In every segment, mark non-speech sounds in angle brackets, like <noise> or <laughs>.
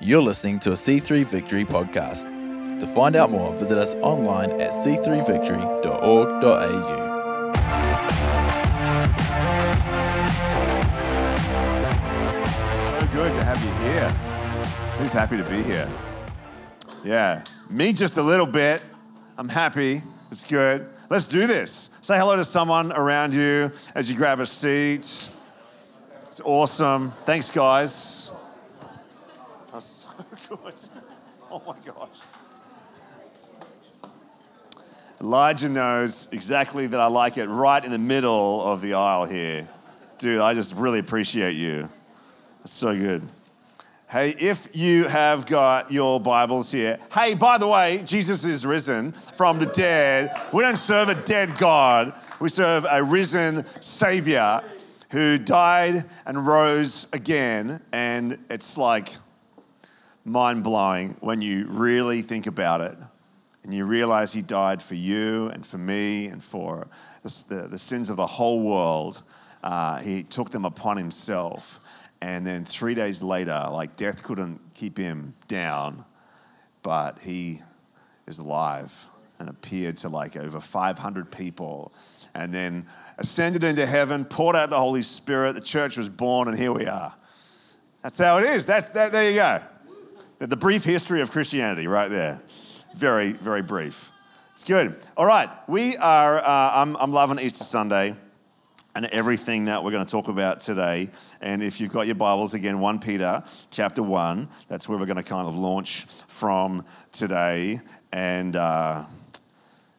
You're listening to a C3 Victory podcast. To find out more, visit us online at c3victory.org.au. So good to have you here. Who's happy to be here? Yeah, me just a little bit. I'm happy. It's good. Let's do this. Say hello to someone around you as you grab a seat. It's awesome. Thanks, guys. That's <laughs> good. Oh my gosh. Elijah knows exactly that I like it right in the middle of the aisle here. Dude, I just really appreciate you. It's so good. Hey, if you have got your Bibles here, hey, by the way, Jesus is risen from the dead. We don't serve a dead God, we serve a risen Savior who died and rose again. And it's like mind blowing when you really think about it and you realize He died for you and for me and for the, the sins of the whole world. Uh, he took them upon Himself. And then three days later, like death couldn't keep him down, but he is alive and appeared to like over 500 people. And then ascended into heaven, poured out the Holy Spirit. The church was born, and here we are. That's how it is. That's that. There you go. The brief history of Christianity, right there. Very, very brief. It's good. All right, we are. Uh, I'm, I'm loving Easter Sunday and everything that we're going to talk about today. And if you've got your Bibles, again, 1 Peter chapter 1, that's where we're going to kind of launch from today. And uh,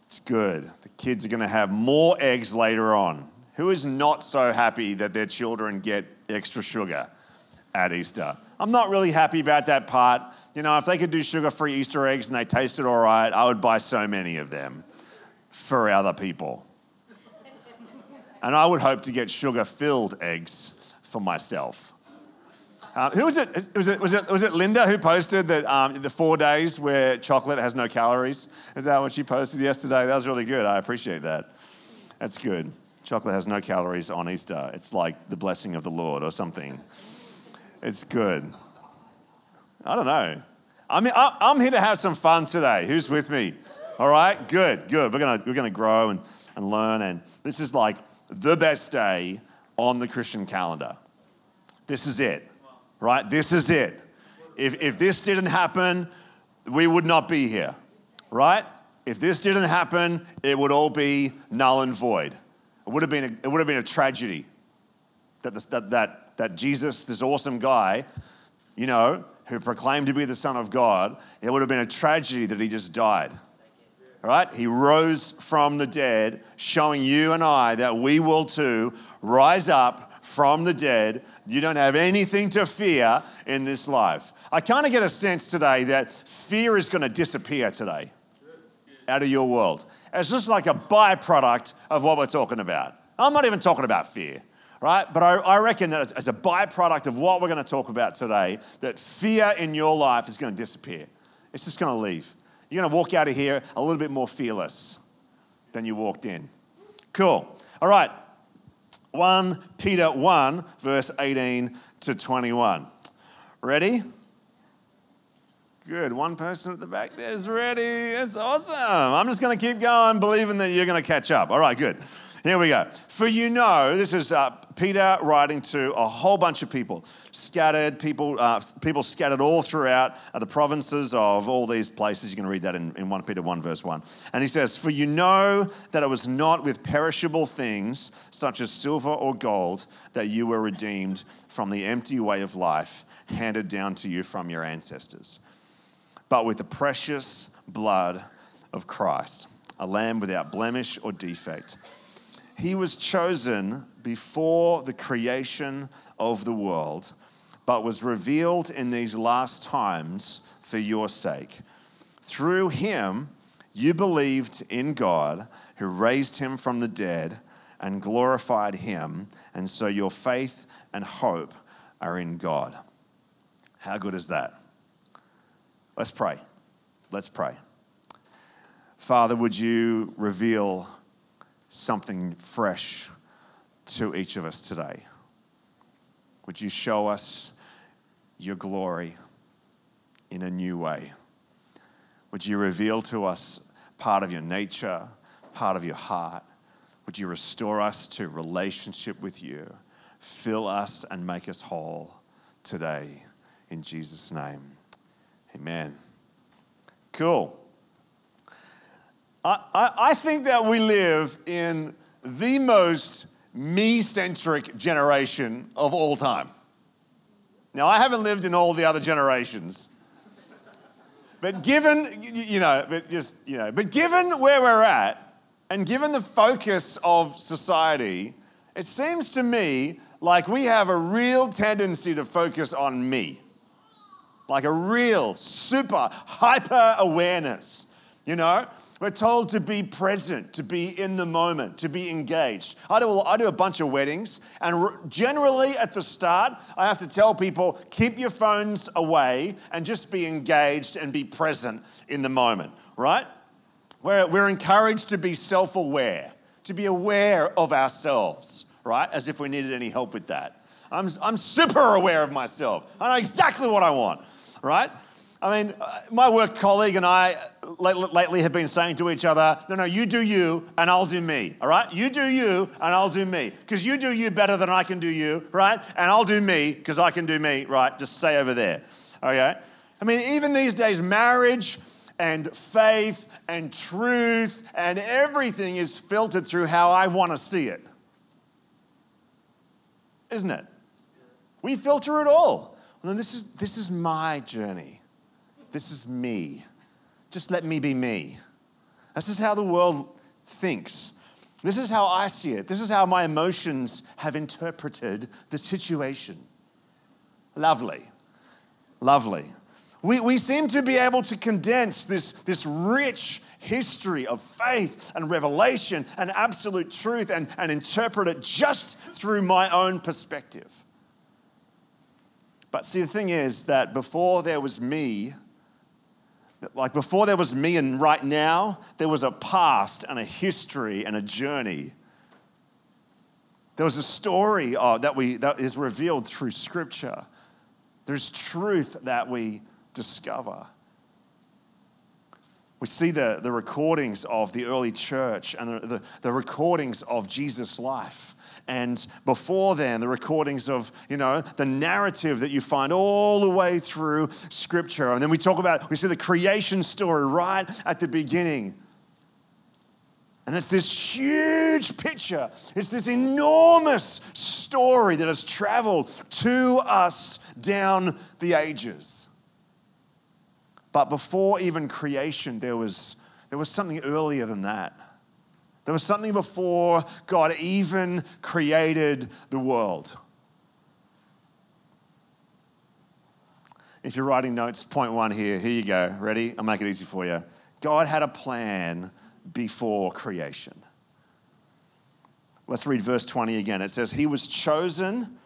it's good. The kids are going to have more eggs later on. Who is not so happy that their children get extra sugar at Easter? I'm not really happy about that part. You know, if they could do sugar free Easter eggs and they tasted all right, I would buy so many of them for other people. And I would hope to get sugar filled eggs for myself. Uh, who was it? Was it, was, it? was it Linda who posted that um, the four days where chocolate has no calories? Is that what she posted yesterday? That was really good. I appreciate that. That's good. Chocolate has no calories on Easter. It's like the blessing of the Lord or something. It's good. I don't know. I mean, I'm here to have some fun today. Who's with me? All right, good, good. We're gonna we're gonna grow and, and learn, and this is like the best day on the Christian calendar. This is it, right? This is it. If, if this didn't happen, we would not be here, right? If this didn't happen, it would all be null and void. It would have been a, it would have been a tragedy that, that, that, that Jesus, this awesome guy, you know, who proclaimed to be the Son of God, it would have been a tragedy that he just died. Right? He rose from the dead, showing you and I that we will too rise up from the dead. You don't have anything to fear in this life. I kind of get a sense today that fear is going to disappear today out of your world. It's just like a byproduct of what we're talking about. I'm not even talking about fear, right? But I, I reckon that as a byproduct of what we're going to talk about today, that fear in your life is going to disappear. It's just going to leave. You're going to walk out of here a little bit more fearless than you walked in. Cool. All right. 1 Peter 1, verse 18 to 21. Ready? Good. One person at the back there's ready. That's awesome. I'm just going to keep going, believing that you're going to catch up. All right, good. Here we go. For you know, this is uh, Peter writing to a whole bunch of people, scattered people, uh, people scattered all throughout the provinces of all these places. You can read that in, in 1 Peter 1, verse 1. And he says, For you know that it was not with perishable things, such as silver or gold, that you were redeemed from the empty way of life handed down to you from your ancestors, but with the precious blood of Christ, a lamb without blemish or defect. He was chosen before the creation of the world, but was revealed in these last times for your sake. Through him, you believed in God, who raised him from the dead and glorified him, and so your faith and hope are in God. How good is that? Let's pray. Let's pray. Father, would you reveal something fresh to each of us today. Would you show us your glory? in a new way. Would you reveal to us part of your nature, part of your heart? Would you restore us to relationship with you? Fill us and make us whole today. In Jesus' name. Amen. Cool. I, I, think that we live in the most me centric generation of all time. Now, I haven't lived in all the other generations. But given, you know, but just, you know, but given where we're at and given the focus of society, it seems to me like we have a real tendency to focus on me. Like a real super hyper awareness, you know? We're told to be present, to be in the moment, to be engaged. I do, I do a bunch of weddings, and generally at the start, I have to tell people keep your phones away and just be engaged and be present in the moment, right? We're, we're encouraged to be self aware, to be aware of ourselves, right? As if we needed any help with that. I'm, I'm super aware of myself. I know exactly what I want, right? I mean, my work colleague and I lately have been saying to each other, no, no, you do you and I'll do me, all right? You do you and I'll do me. Because you do you better than I can do you, right? And I'll do me because I can do me, right? Just say over there, okay? I mean, even these days, marriage and faith and truth and everything is filtered through how I want to see it. Isn't it? We filter it all. This is, this is my journey. This is me. Just let me be me. This is how the world thinks. This is how I see it. This is how my emotions have interpreted the situation. Lovely. Lovely. We, we seem to be able to condense this, this rich history of faith and revelation and absolute truth and, and interpret it just through my own perspective. But see, the thing is that before there was me, like before there was me and right now, there was a past and a history and a journey. There was a story uh, that, we, that is revealed through Scripture. There's truth that we discover. We see the, the recordings of the early church and the, the, the recordings of Jesus' life and before then, the recordings of, you know, the narrative that you find all the way through Scripture. And then we talk about, we see the creation story right at the beginning. And it's this huge picture. It's this enormous story that has traveled to us down the ages. But before even creation, there was, there was something earlier than that. There was something before God even created the world. If you're writing notes, point one here. Here you go. Ready? I'll make it easy for you. God had a plan before creation. Let's read verse 20 again. It says, He was chosen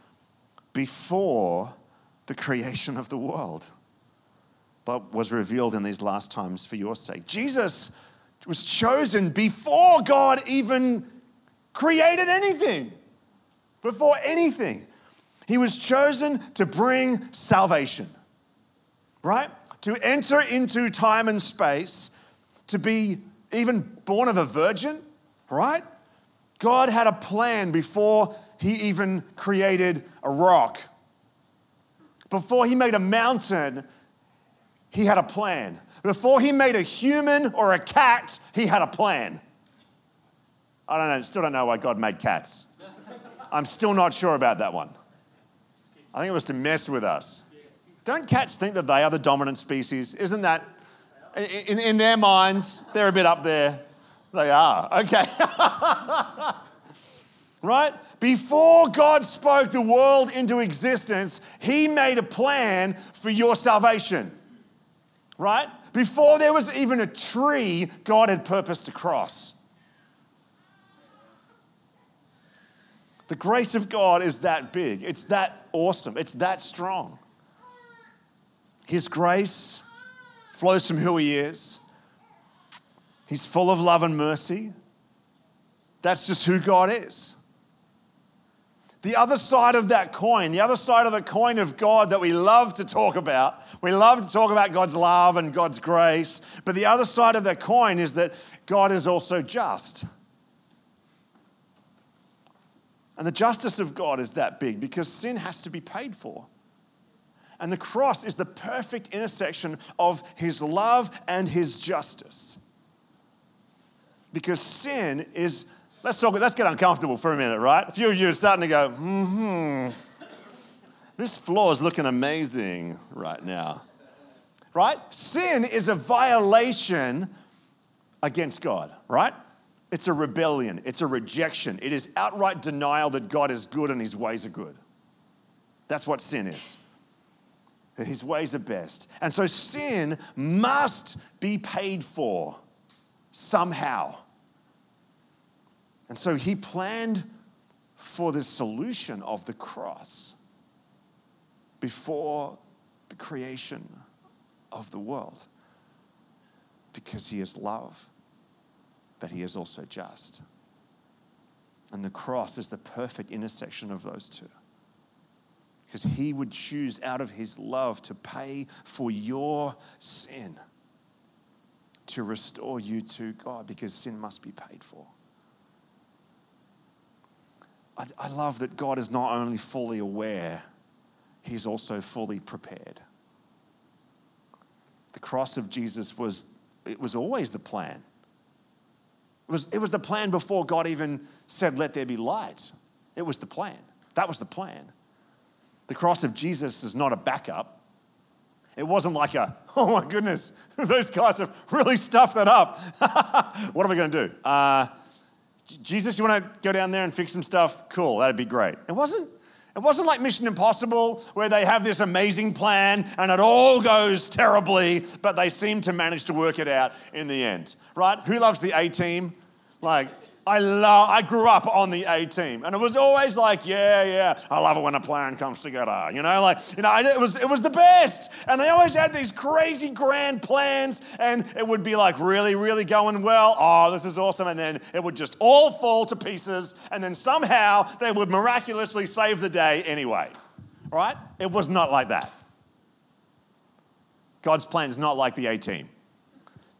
before the creation of the world, but was revealed in these last times for your sake. Jesus was chosen before God even created anything. Before anything. He was chosen to bring salvation, right? To enter into time and space, to be even born of a virgin, right? God had a plan before He even created a rock. Before He made a mountain, He had a plan. Before he made a human or a cat, he had a plan. I don't know, still don't know why God made cats. I'm still not sure about that one. I think it was to mess with us. Don't cats think that they are the dominant species? Isn't that, in, in their minds, they're a bit up there? They are, okay. <laughs> right? Before God spoke the world into existence, He made a plan for your salvation, right? Before there was even a tree, God had purposed to cross. The grace of God is that big. It's that awesome. It's that strong. His grace flows from who He is. He's full of love and mercy. That's just who God is. the other side of that coin, the other side of the coin of God that we love to talk about. We love to talk about God's love and God's grace, but the other side of that coin is that God is also just. And the justice of God is that big because sin has to be paid for. And the cross is the perfect intersection of his love and his justice. Because sin is, let's talk, let's get uncomfortable for a minute, right? A few of you are starting to go, hmm, this floor is looking amazing right now. Right? Sin is a violation against God, right? It's a rebellion, it's a rejection, it is outright denial that God is good and his ways are good. That's what sin is. His ways are best. And so sin must be paid for somehow. And so he planned for the solution of the cross before the creation of the world because he is love but he is also just. And the cross is the perfect intersection of those two. Because he would choose out of his love to pay for your sin, to restore you to God, because sin must be paid for. I, I love that God is not only fully aware, he's also fully prepared. The cross of Jesus was, it was always the plan. It was, it was the plan before God even said, Let there be light. It was the plan. That was the plan. The cross of Jesus is not a backup. It wasn't like a, <laughs> oh my goodness, <laughs> those guys have really stuffed that up. <laughs> what are we going to do? Uh, Jesus, you want to go down there and fix some stuff? Cool, that'd be great. It wasn't. It wasn't like Mission Impossible where they have this amazing plan and it all goes terribly, but they seem to manage to work it out in the end right? Who loves the A team? Like, I love, I grew up on the A team. And it was always like, yeah, yeah, I love it when a plan comes together. You know, like, you know, it was, it was the best. And they always had these crazy grand plans, and it would be like really, really going well. Oh, this is awesome. And then it would just all fall to pieces. And then somehow they would miraculously save the day anyway. Right? It was not like that. God's plan is not like the A team.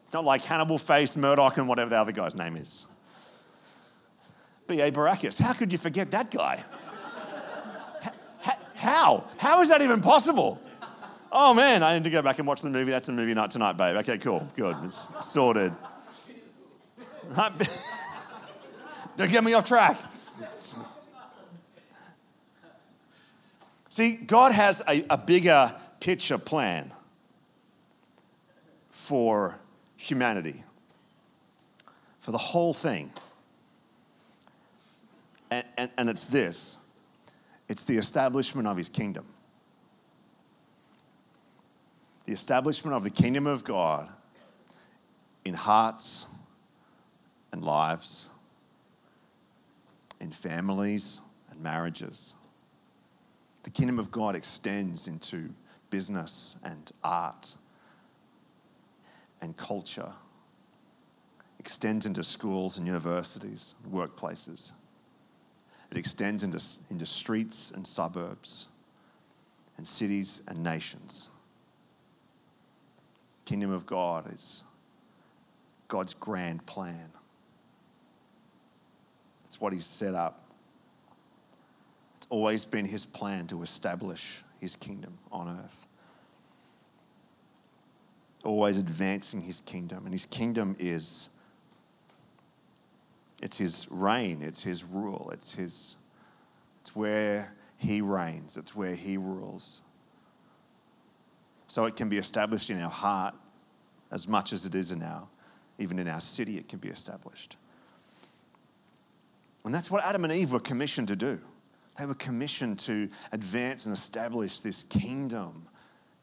It's not like Hannibal Face, Murdock, and whatever the other guy's name is. B.A. Baracus. How could you forget that guy? How? How is that even possible? Oh man, I need to go back and watch the movie. That's the movie night tonight, babe. Okay, cool, good. It's sorted. <laughs> Don't get me off track. See, God has a, a bigger picture plan for humanity, for the whole thing. And, and, and it's this it's the establishment of his kingdom. The establishment of the kingdom of God in hearts and lives, in families and marriages. The kingdom of God extends into business and art and culture extends into schools and universities, workplaces. It extends into, into streets and suburbs and cities and nations. Kingdom of God is God's grand plan. It's what He's set up. It's always been His plan to establish His kingdom on earth always advancing his kingdom. And his kingdom is it's his reign, it's his rule, it's his it's where he reigns, it's where he rules. So it can be established in our heart as much as it is in our even in our city it can be established. And that's what Adam and Eve were commissioned to do. They were commissioned to advance and establish this kingdom.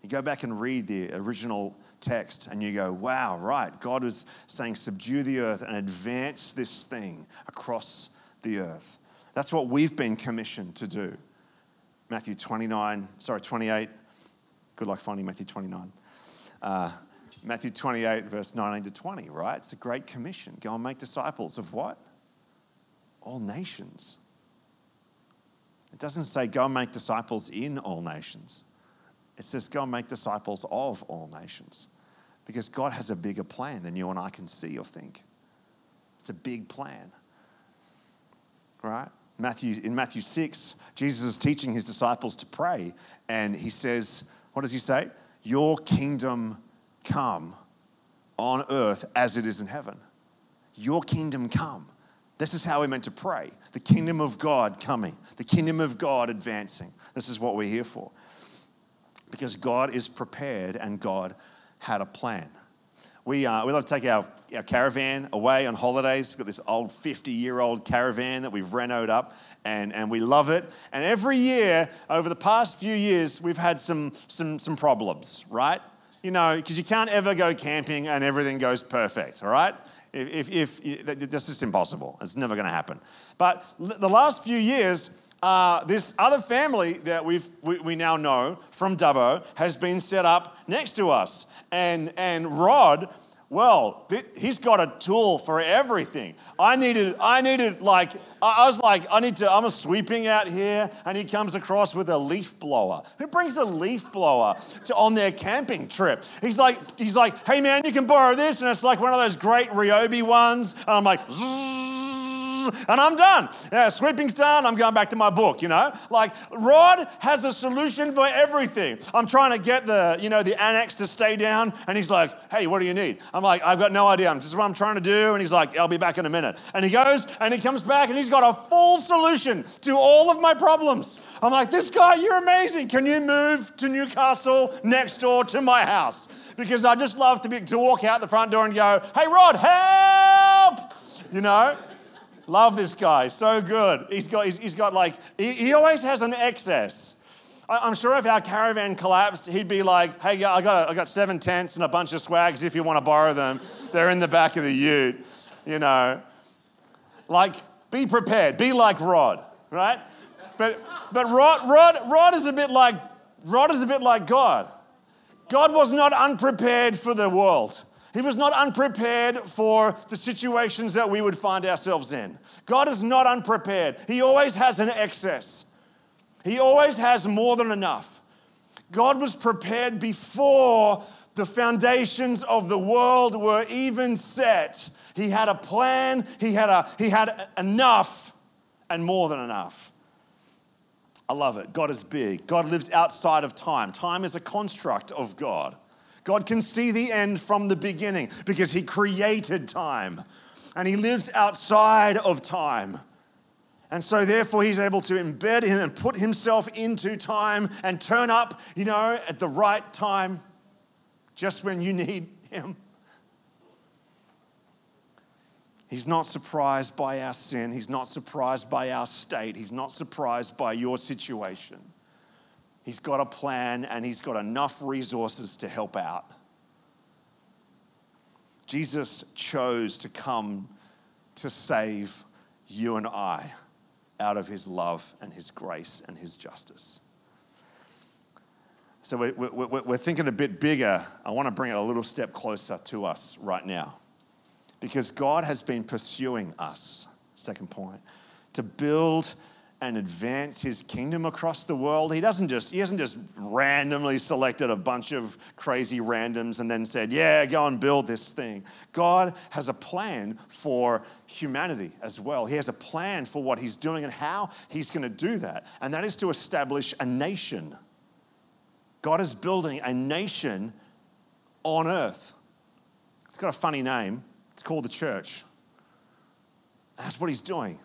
You go back and read the original text and you go, wow, right, God was saying, subdue the earth and advance this thing across the earth. That's what we've been commissioned to do. Matthew 29, sorry, 28. Good luck finding Matthew 29. Uh, Matthew 28, verse 19 to 20, right? It's a great commission. Go and make disciples of what? All nations. It doesn't say go and make disciples in all nations. It says go and make disciples of all nations. Because God has a bigger plan than you and I can see or think. It's a big plan. Right? Matthew, in Matthew 6, Jesus is teaching his disciples to pray, and he says, What does he say? Your kingdom come on earth as it is in heaven. Your kingdom come. This is how we're meant to pray. The kingdom of God coming, the kingdom of God advancing. This is what we're here for. Because God is prepared and God had a plan. We, uh, we love to take our, our caravan away on holidays. We've got this old 50 year old caravan that we've renoed up and, and we love it. And every year, over the past few years, we've had some, some, some problems, right? You know, because you can't ever go camping and everything goes perfect, all right? If, if, if that's just impossible, it's never going to happen. But the last few years, uh, this other family that we've, we, we now know from Dubbo has been set up next to us. And, and Rod well, he's got a tool for everything. I needed, I needed like, I was like, I need to, I'm a sweeping out here, and he comes across with a leaf blower. Who brings a leaf blower to, on their camping trip? He's like, he's like, hey man, you can borrow this, and it's like one of those great Ryobi ones. And I'm like, and I'm done. Yeah, sweeping's done. I'm going back to my book, you know? Like, Rod has a solution for everything. I'm trying to get the, you know, the annex to stay down, and he's like, hey, what do you need? I'm like, I've got no idea. This is what I'm trying to do. And he's like, I'll be back in a minute. And he goes and he comes back and he's got a full solution to all of my problems. I'm like, this guy, you're amazing. Can you move to Newcastle next door to my house? Because I just love to, be, to walk out the front door and go, hey, Rod, help! You know? Love this guy, so good. He's got, he's, he's got like, he, he always has an excess. I, am sure if our caravan collapsed, he'd be like, hey, I got, I got seven tents and a bunch of swags if you want to borrow them. They're in the back of the ute, you know. Like, be prepared, be like Rod, right? But, but Rod, Rod, Rod is a bit like, Rod is a bit like God. God was not unprepared for the world. He was not unprepared for the situations that we would find ourselves in. God is not unprepared. He always has an excess, He always has more than enough. God was prepared before the foundations of the world were even set. He had a plan, he had, a, he had enough and more than enough. I love it. God is big. God lives outside of time. Time is a construct of God. God can see the end from the beginning because He created time and He lives outside of time. And so, therefore, He's able to embed Him and put Himself into time and turn up, you know, at the right time just when you need Him. He's not surprised by our sin. He's not surprised by our state. He's not surprised by your situation. He's got a plan and he's got enough resources to help out. Jesus chose to come to save you and I out of his love and his grace and his justice. So we're, thinking a bit bigger. I want to bring it a little step closer to us right now. Because God has been pursuing us, second point, to build and advance his kingdom across the world. He doesn't just, he hasn't just randomly selected a bunch of crazy randoms and then said, yeah, go and build this thing. God has a plan for humanity as well. He has a plan for what he's doing and how he's going to do that. And that is to establish a nation. God is building a nation on earth. It's got a funny name. It's called the church. That's what he's doing.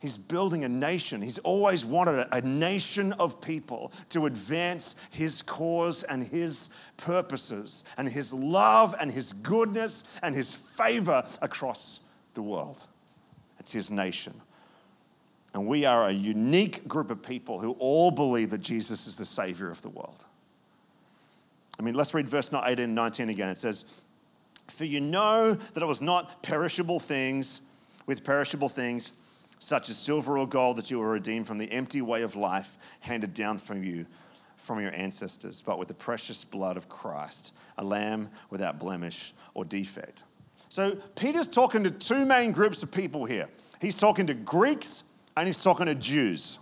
He's building a nation. He's always wanted a, nation of people to advance his cause and his purposes and his love and his goodness and his favor across the world. It's his nation. And we are a unique group of people who all believe that Jesus is the Savior of the world. I mean, let's read verse 18 and 19 again. It says, For you know that it was not perishable things with perishable things such as silver or gold, that you were redeemed from the empty way of life handed down from you from your ancestors, but with the precious blood of Christ, a lamb without blemish or defect. So Peter's talking to two main groups of people here. He's talking to Greeks and he's talking to Jews,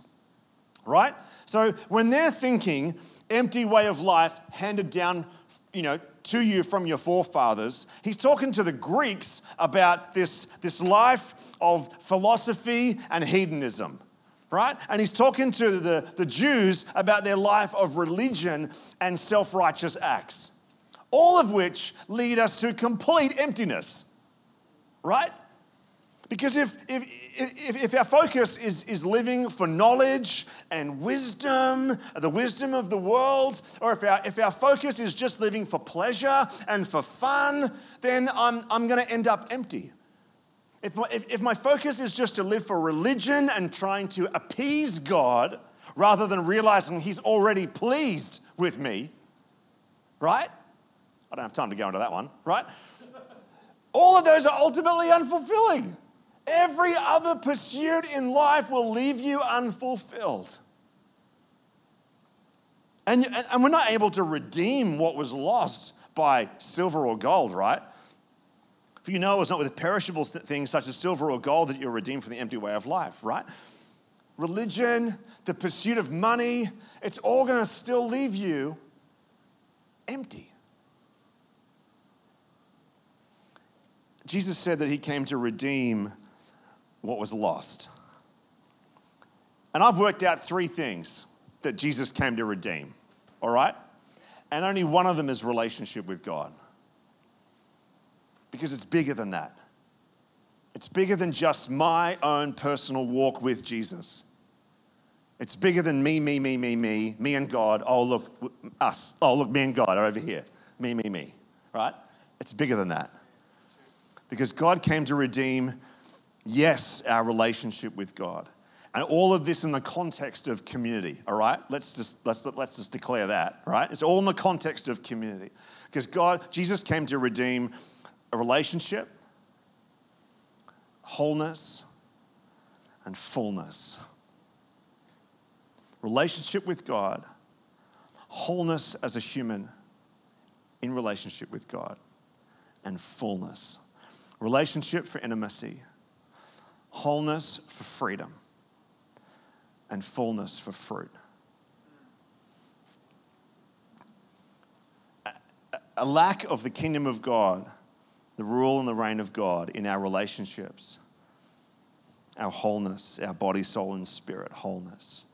right? So when they're thinking empty way of life handed down, you know, to you from your forefathers, he's talking to the Greeks about this, this life of philosophy and hedonism right? And he's talking to the, the Jews about their life of religion and self righteous acts, all of which lead us to complete emptiness, right? Because if, if, if, if, our focus is, is living for knowledge and wisdom, the wisdom of the world, or if our, if our focus is just living for pleasure and for fun, then I'm, I'm going to end up empty. If my, if, if my focus is just to live for religion and trying to appease God rather than realizing He's already pleased with me, right? I don't have time to go into that one, right? All of those are ultimately unfulfilling. Every other pursuit in life will leave you unfulfilled. And, and we're not able to redeem what was lost by silver or gold, right? For you know it was not with perishable things such as silver or gold that you're redeemed from the empty way of life, right? Religion, the pursuit of money, it's all going to still leave you empty. Jesus said that he came to redeem what was lost. And I've worked out three things that Jesus came to redeem, all right? And only one of them is relationship with God because it's bigger than that. It's bigger than just my own personal walk with Jesus. It's bigger than me, me, me, me, me, me and God. Oh, look, us. Oh, look, me and God are over here. Me, me, me. Right? It's bigger than that. Because God came to redeem, yes, our relationship with God. And all of this in the context of community, all right? Let's just, let's, let's just declare that, right? It's all in the context of community. Because God, Jesus came to redeem a relationship, wholeness, and fullness. Relationship with God, wholeness as a human in relationship with God, and fullness. Relationship for intimacy, wholeness for freedom, and fullness for fruit. A lack of the kingdom of God the rule and the reign of God in our relationships, our wholeness, our body, soul, and spirit wholeness,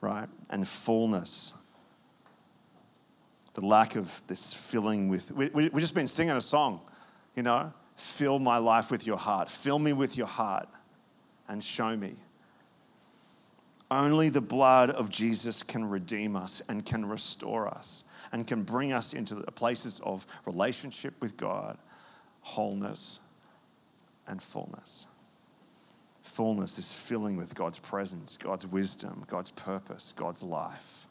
right? And fullness. The lack of this filling with, we, we, we've just been singing a song, you know, fill my life with your heart, fill me with your heart and show me. Only the blood of Jesus can redeem us and can restore us and can bring us into the places of relationship with God, wholeness, and fullness. Fullness is filling with God's presence, God's wisdom, God's purpose, God's life.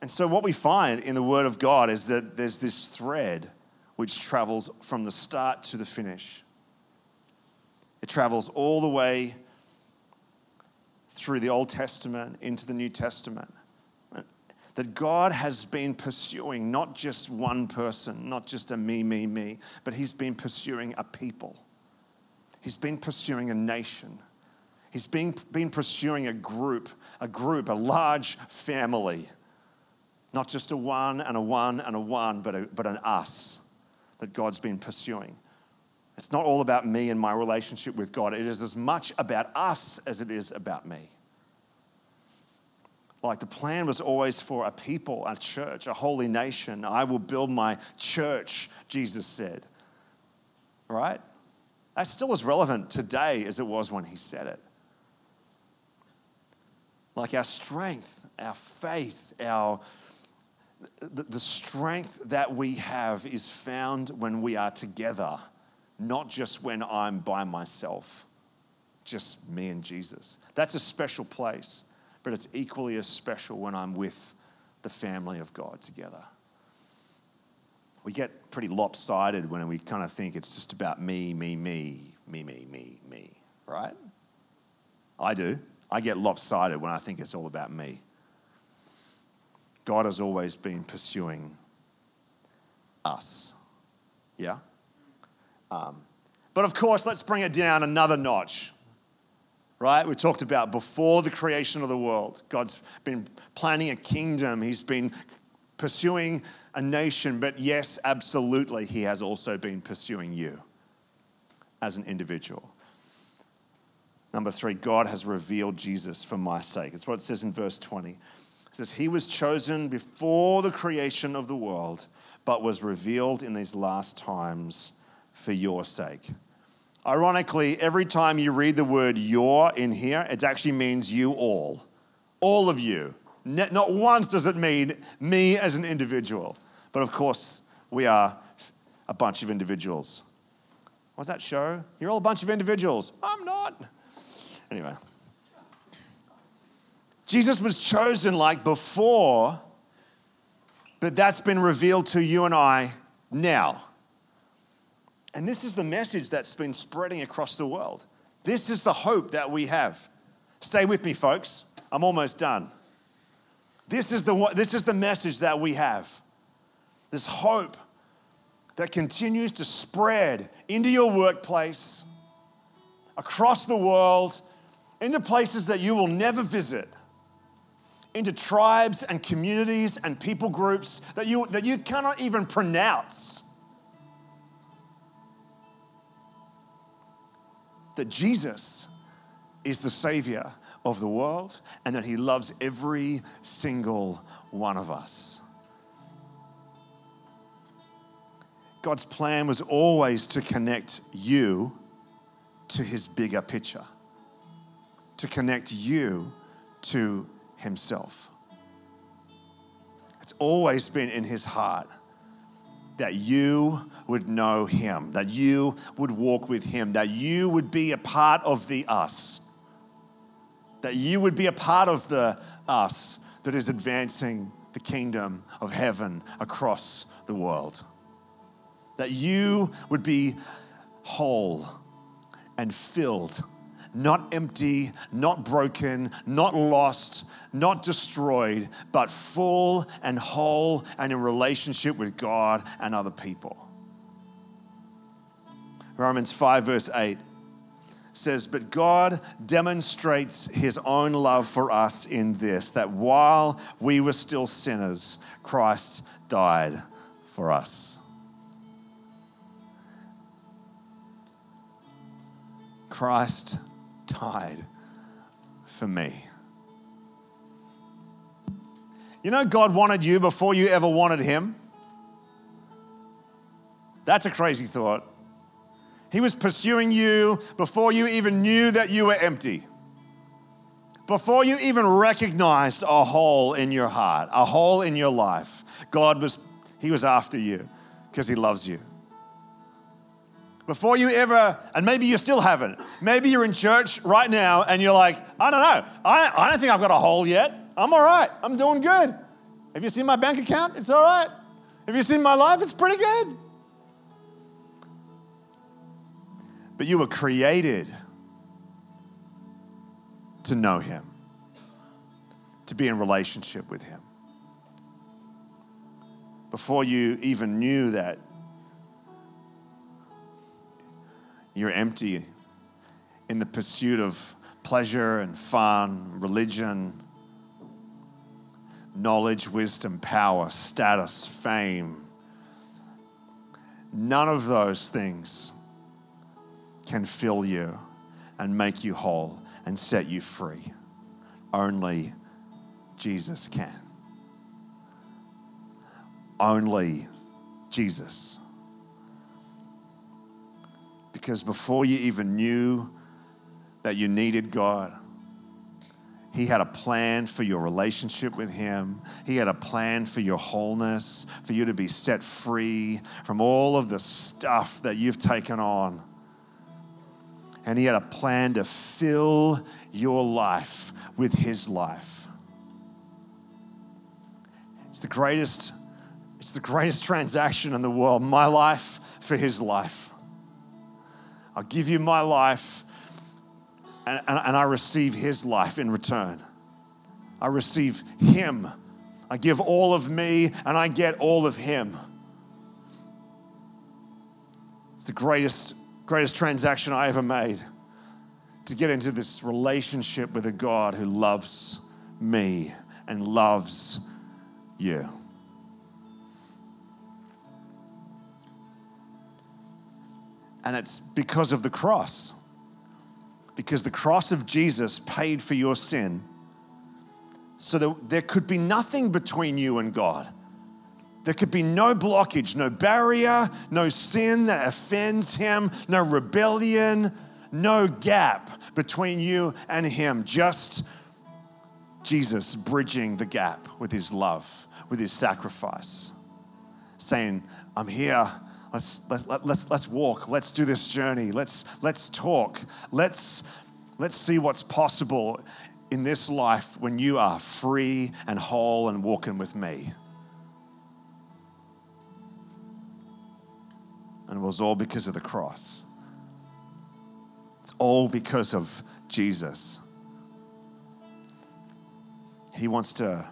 And so, what we find in the Word of God is that there's this thread which travels from the start to the finish. It travels all the way through the Old Testament into the New Testament that God has been pursuing not just one person, not just a me, me, me, but He's been pursuing a people. He's been pursuing a nation. He's been, been pursuing a group, a group, a large family. Not just a one and a one and a one, but, a, but an us that God's been pursuing. It's not all about me and my relationship with God. It is as much about us as it is about me. Like the plan was always for a people, a church, a holy nation. I will build my church, Jesus said. Right? That's still as relevant today as it was when he said it. Like our strength, our faith, our the, the strength that we have is found when we are together, not just when I'm by myself, just me and Jesus. That's a special place but it's equally as special when I'm with the family of God together. We get pretty lopsided when we kind of think it's just about me, me, me, me, me, me, me, right? I do. I get lopsided when I think it's all about me. God has always been pursuing us. Yeah? Um, but of course, let's bring it down another notch. right? We talked about before the creation of the world, God's been planning a kingdom, He's been pursuing a nation, but yes, absolutely, He has also been pursuing you as an individual. Number three, God has revealed Jesus for my sake. It's what it says in verse 20. Says, He was chosen before the creation of the world, but was revealed in these last times for your sake. Ironically, every time you read the word your in here, it actually means you all. All of you. Not once does it mean me as an individual. But of course, we are a bunch of individuals. What's that show? You're all a bunch of individuals. I'm not. Anyway. Jesus was chosen like before, but that's been revealed to you and I now. And this is the message that's been spreading across the world. This is the hope that we have. Stay with me, folks. I'm almost done. This is the, this is the message that we have. This hope that continues to spread into your workplace, across the world, into places that you will never visit, into tribes and communities and people groups that you, that you cannot even pronounce. that Jesus is the Savior of the world and that He loves every single one of us. God's plan was always to connect you to His bigger picture, to connect you to Himself. It's always been in His heart that you would know him, that you would walk with him, that you would be a part of the us, that you would be a part of the us that is advancing the kingdom of heaven across the world. That you would be whole and filled not empty, not broken, not lost, not destroyed, but full and whole and in relationship with God and other people. Romans 5, verse 8 says, But God demonstrates his own love for us in this, that while we were still sinners, Christ died for us. Christ died for me. You know, God wanted you before you ever wanted Him. That's a crazy thought. He was pursuing you before you even knew that you were empty. Before you even recognized a hole in your heart, a hole in your life, God was, He was after you because He loves you. Before you ever, and maybe you still haven't, maybe you're in church right now and you're like, I don't know, I, I don't think I've got a hole yet. I'm all right, I'm doing good. Have you seen my bank account? It's all right. Have you seen my life? It's pretty good. But you were created to know Him, to be in relationship with Him. Before you even knew that you're empty in the pursuit of pleasure and fun, religion, knowledge, wisdom, power, status, fame. None of those things can fill you and make you whole and set you free. Only Jesus can. Only Jesus. Because before you even knew that you needed God, He had a plan for your relationship with Him. He had a plan for your wholeness, for you to be set free from all of the stuff that you've taken on. And He had a plan to fill your life with His life. It's the greatest, it's the greatest transaction in the world, my life for His life. I'll give you my life, and, and, and I receive his life in return. I receive him. I give all of me, and I get all of him. It's the greatest, greatest transaction I ever made to get into this relationship with a God who loves me and loves you. And it's because of the cross. Because the cross of Jesus paid for your sin so that there could be nothing between you and God. There could be no blockage, no barrier, no sin that offends Him, no rebellion, no gap between you and Him. Just Jesus bridging the gap with His love, with His sacrifice, saying, I'm here. Let's, let, let, let's, let's walk. Let's do this journey. Let's, let's talk. Let's, let's see what's possible in this life when you are free and whole and walking with me. And it was all because of the cross. It's all because of Jesus. He wants to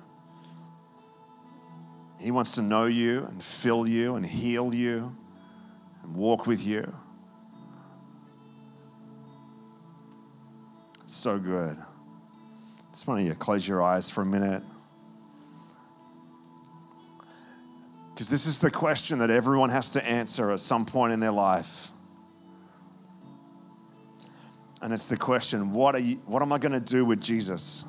he wants to know you and fill you and heal you and walk with you. so good. Just want you to close your eyes for a minute. Because this is the question that everyone has to answer at some point in their life. And it's the question what, are you, what am I going to do with Jesus?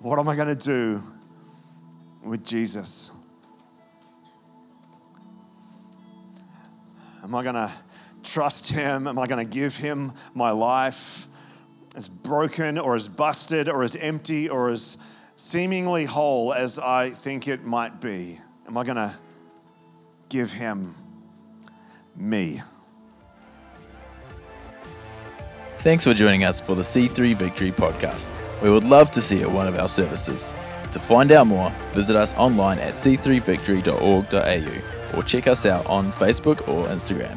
What am I going to do with Jesus? Am I going to trust Him? Am I going to give Him my life as broken or as busted or as empty or as seemingly whole as I think it might be? Am I going to give Him me? Thanks for joining us for the C3 Victory podcast. We would love to see you at one of our services. To find out more, visit us online at c3victory.org.au or check us out on Facebook or Instagram.